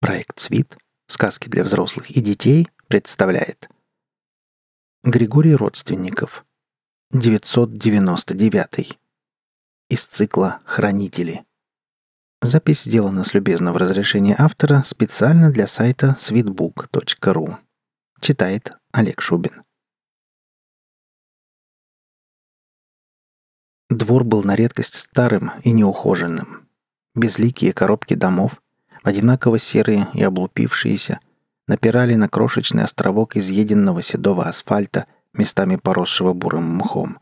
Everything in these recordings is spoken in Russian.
Проект «Свит. Сказки для взрослых и детей» представляет Григорий Родственников 999 Из цикла «Хранители» Запись сделана с любезного разрешения автора специально для сайта sweetbook.ru. Читает Олег Шубин. Двор был на редкость старым и неухоженным. Безликие коробки домов, одинаково серые и облупившиеся, напирали на крошечный островок изъеденного седого асфальта, местами поросшего бурым мхом.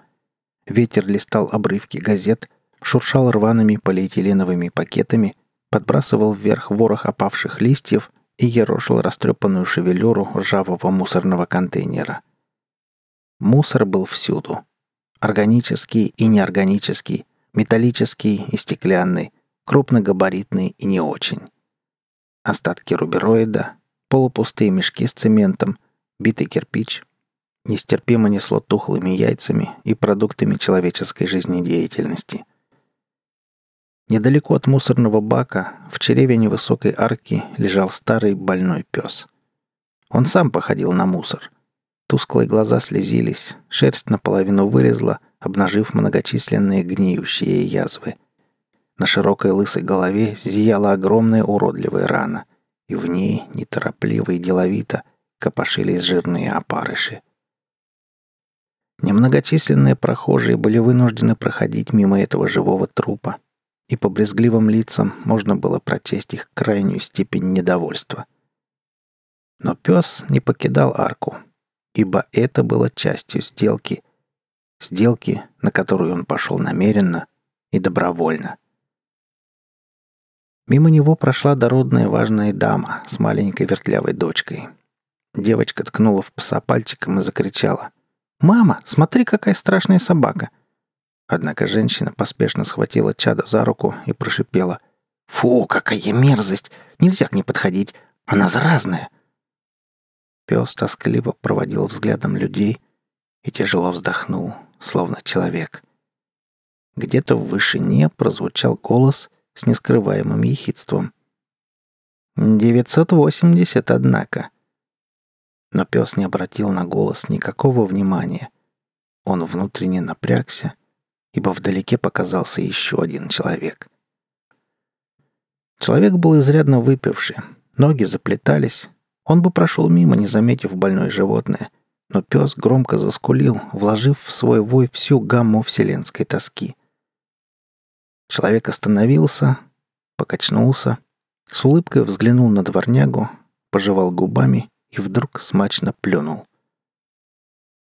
Ветер листал обрывки газет, шуршал рваными полиэтиленовыми пакетами, подбрасывал вверх ворох опавших листьев и ерошил растрепанную шевелюру ржавого мусорного контейнера. Мусор был всюду. Органический и неорганический, металлический и стеклянный, крупногабаритный и не очень остатки рубероида, полупустые мешки с цементом, битый кирпич. Нестерпимо несло тухлыми яйцами и продуктами человеческой жизнедеятельности. Недалеко от мусорного бака, в чреве невысокой арки, лежал старый больной пес. Он сам походил на мусор. Тусклые глаза слезились, шерсть наполовину вылезла, обнажив многочисленные гниющие язвы – на широкой лысой голове зияла огромная уродливая рана, и в ней, неторопливо и деловито, копошились жирные опарыши. Немногочисленные прохожие были вынуждены проходить мимо этого живого трупа, и по брезгливым лицам можно было прочесть их крайнюю степень недовольства. Но пес не покидал арку, ибо это было частью сделки, сделки, на которую он пошел намеренно и добровольно — Мимо него прошла дородная важная дама с маленькой вертлявой дочкой. Девочка ткнула в пса пальчиком и закричала. «Мама, смотри, какая страшная собака!» Однако женщина поспешно схватила чада за руку и прошипела. «Фу, какая мерзость! Нельзя к ней подходить! Она заразная!» Пес тоскливо проводил взглядом людей и тяжело вздохнул, словно человек. Где-то в вышине прозвучал голос — с нескрываемым ехидством. «Девятьсот восемьдесят, однако». Но пес не обратил на голос никакого внимания. Он внутренне напрягся, ибо вдалеке показался еще один человек. Человек был изрядно выпивший, ноги заплетались. Он бы прошел мимо, не заметив больное животное, но пес громко заскулил, вложив в свой вой всю гамму вселенской тоски. Человек остановился, покачнулся, с улыбкой взглянул на дворнягу, пожевал губами и вдруг смачно плюнул.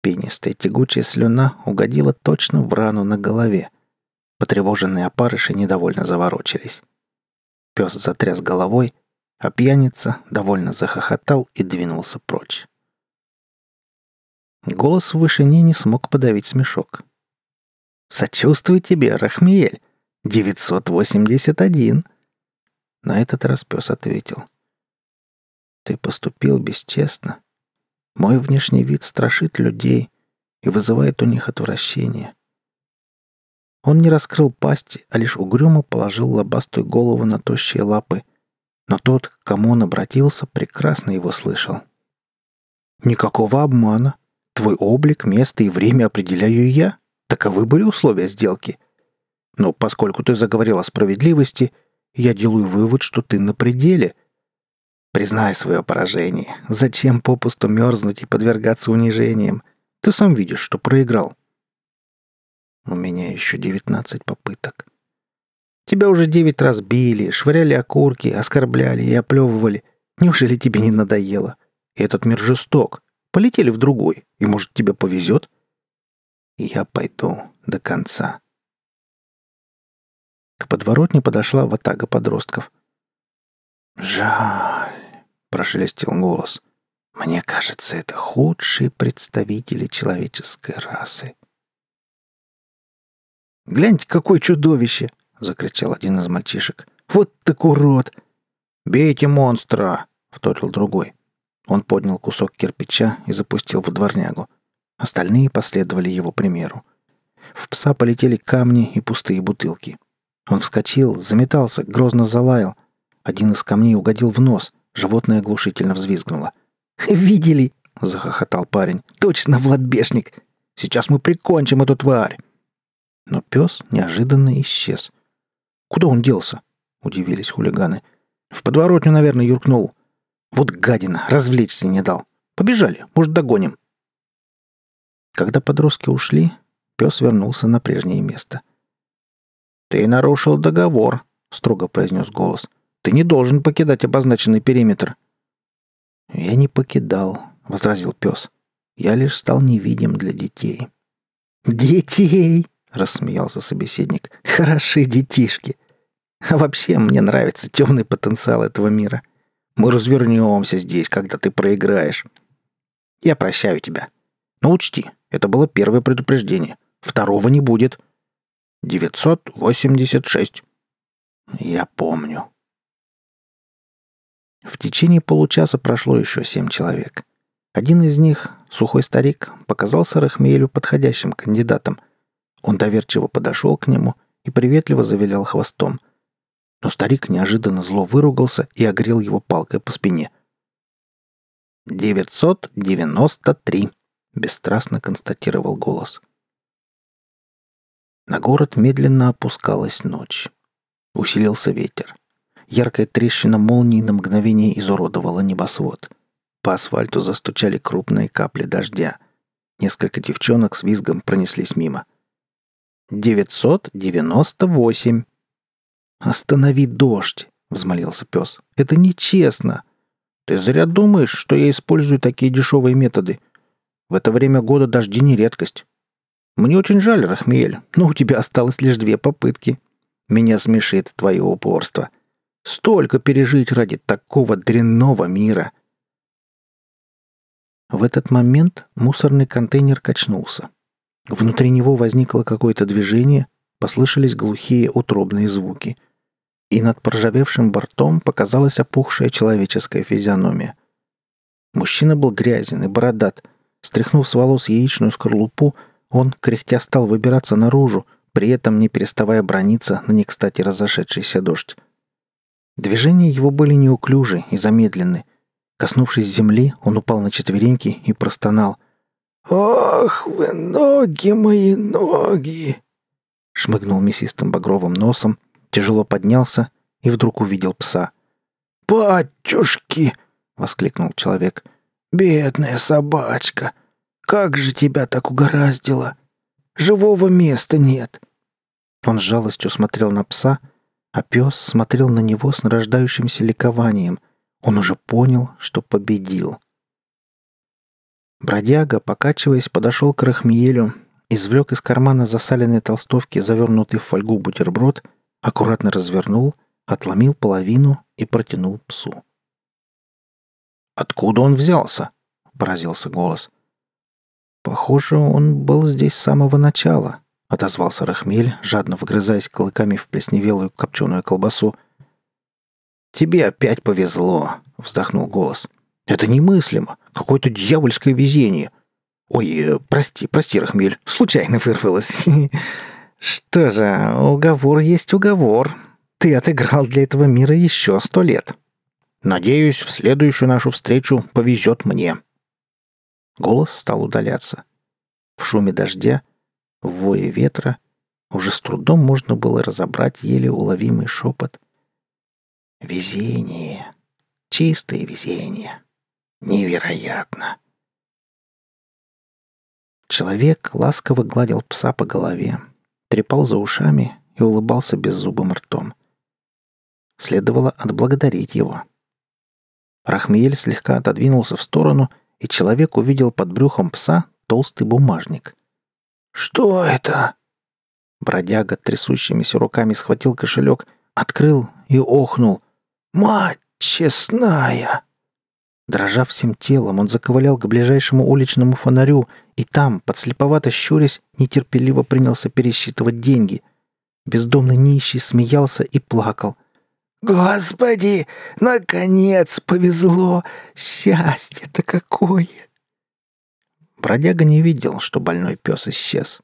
Пенистая тягучая слюна угодила точно в рану на голове. Потревоженные опарыши недовольно заворочились. Пес затряс головой, а пьяница довольно захохотал и двинулся прочь. Голос в вышине не смог подавить смешок. «Сочувствую тебе, Рахмиель! 981!» На этот раз пес ответил. «Ты поступил бесчестно. Мой внешний вид страшит людей и вызывает у них отвращение». Он не раскрыл пасти, а лишь угрюмо положил лобастую голову на тощие лапы. Но тот, к кому он обратился, прекрасно его слышал. «Никакого обмана. Твой облик, место и время определяю я. Таковы были условия сделки. Но поскольку ты заговорил о справедливости, я делаю вывод, что ты на пределе. Признай свое поражение. Зачем попусту мерзнуть и подвергаться унижениям? Ты сам видишь, что проиграл. У меня еще девятнадцать попыток. Тебя уже девять раз били, швыряли окурки, оскорбляли и оплевывали. Неужели тебе не надоело? Этот мир жесток. Полетели в другой, и, может, тебе повезет? Я пойду до конца. К подворотне подошла ватага подростков. «Жаль», — прошелестел голос. «Мне кажется, это худшие представители человеческой расы». «Гляньте, какое чудовище!» — закричал один из мальчишек. «Вот так урод!» «Бейте монстра!» — вторил другой. Он поднял кусок кирпича и запустил в дворнягу. Остальные последовали его примеру. В пса полетели камни и пустые бутылки. Он вскочил, заметался, грозно залаял. Один из камней угодил в нос. Животное оглушительно взвизгнуло. «Видели?» — захохотал парень. «Точно в лобешник! Сейчас мы прикончим эту тварь!» Но пес неожиданно исчез. «Куда он делся?» — удивились хулиганы. «В подворотню, наверное, юркнул. Вот гадина, развлечься не дал. Побежали, может, догоним». Когда подростки ушли, пес вернулся на прежнее место. «Ты нарушил договор», — строго произнес голос. «Ты не должен покидать обозначенный периметр». «Я не покидал», — возразил пес. «Я лишь стал невидим для детей». «Детей!» — рассмеялся собеседник. «Хороши детишки! А вообще мне нравится темный потенциал этого мира. Мы развернемся здесь, когда ты проиграешь. Я прощаю тебя. Но учти, это было первое предупреждение. Второго не будет. 986. Я помню. В течение получаса прошло еще семь человек. Один из них, сухой старик, показался Рахмеелю подходящим кандидатом. Он доверчиво подошел к нему и приветливо завилял хвостом. Но старик неожиданно зло выругался и огрел его палкой по спине. «Девятьсот девяносто три», — бесстрастно констатировал голос. На город медленно опускалась ночь. Усилился ветер. Яркая трещина молнии на мгновение изуродовала небосвод. По асфальту застучали крупные капли дождя. Несколько девчонок с визгом пронеслись мимо. «Девятьсот девяносто восемь!» «Останови дождь!» — взмолился пес. «Это нечестно!» «Ты зря думаешь, что я использую такие дешевые методы. В это время года дожди не редкость. Мне очень жаль, Рахмель, но у тебя осталось лишь две попытки. Меня смешит твое упорство. Столько пережить ради такого дрянного мира. В этот момент мусорный контейнер качнулся. Внутри него возникло какое-то движение, послышались глухие утробные звуки. И над проржавевшим бортом показалась опухшая человеческая физиономия. Мужчина был грязен и бородат. Стряхнув с волос яичную скорлупу, он, кряхтя, стал выбираться наружу, при этом не переставая брониться на некстати разошедшийся дождь. Движения его были неуклюжи и замедленны. Коснувшись земли, он упал на четвереньки и простонал. «Ох вы, ноги мои, ноги!» Шмыгнул мясистым багровым носом, тяжело поднялся и вдруг увидел пса. «Батюшки!» — воскликнул человек. «Бедная собачка! Как же тебя так угораздило! Живого места нет!» Он с жалостью смотрел на пса, а пес смотрел на него с нарождающимся ликованием. Он уже понял, что победил. Бродяга, покачиваясь, подошел к Рахмиелю, извлек из кармана засаленной толстовки завернутый в фольгу бутерброд, аккуратно развернул, отломил половину и протянул псу. «Откуда он взялся?» — поразился голос. Похоже, он был здесь с самого начала, отозвался Рахмель, жадно вгрызаясь клыками в плесневелую копченую колбасу. Тебе опять повезло, вздохнул голос. Это немыслимо. Какое-то дьявольское везение. Ой, э, прости, прости, Рахмель, случайно вырвалось. Что же, уговор есть уговор. Ты отыграл для этого мира еще сто лет. Надеюсь, в следующую нашу встречу повезет мне. Голос стал удаляться. В шуме дождя, в вое ветра уже с трудом можно было разобрать еле уловимый шепот. «Везение! Чистое везение! Невероятно!» Человек ласково гладил пса по голове, трепал за ушами и улыбался беззубым ртом. Следовало отблагодарить его. Рахмиель слегка отодвинулся в сторону — и человек увидел под брюхом пса толстый бумажник. «Что это?» Бродяга трясущимися руками схватил кошелек, открыл и охнул. «Мать честная!» Дрожа всем телом, он заковылял к ближайшему уличному фонарю и там, подслеповато щурясь, нетерпеливо принялся пересчитывать деньги. Бездомный нищий смеялся и плакал — «Господи, наконец повезло! Счастье-то какое!» Бродяга не видел, что больной пес исчез.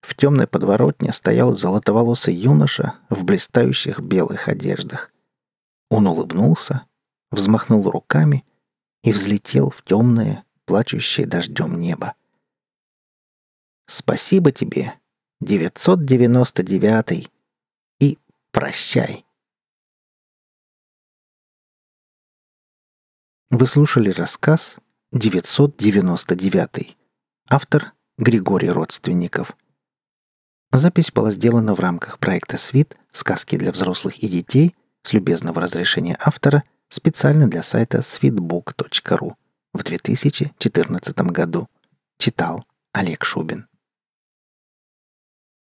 В темной подворотне стоял золотоволосый юноша в блистающих белых одеждах. Он улыбнулся, взмахнул руками и взлетел в темное, плачущее дождем небо. Спасибо тебе, 999 и прощай. Вы слушали рассказ 999. Автор Григорий Родственников. Запись была сделана в рамках проекта «Свит. Сказки для взрослых и детей» с любезного разрешения автора специально для сайта sweetbook.ru в 2014 году. Читал Олег Шубин.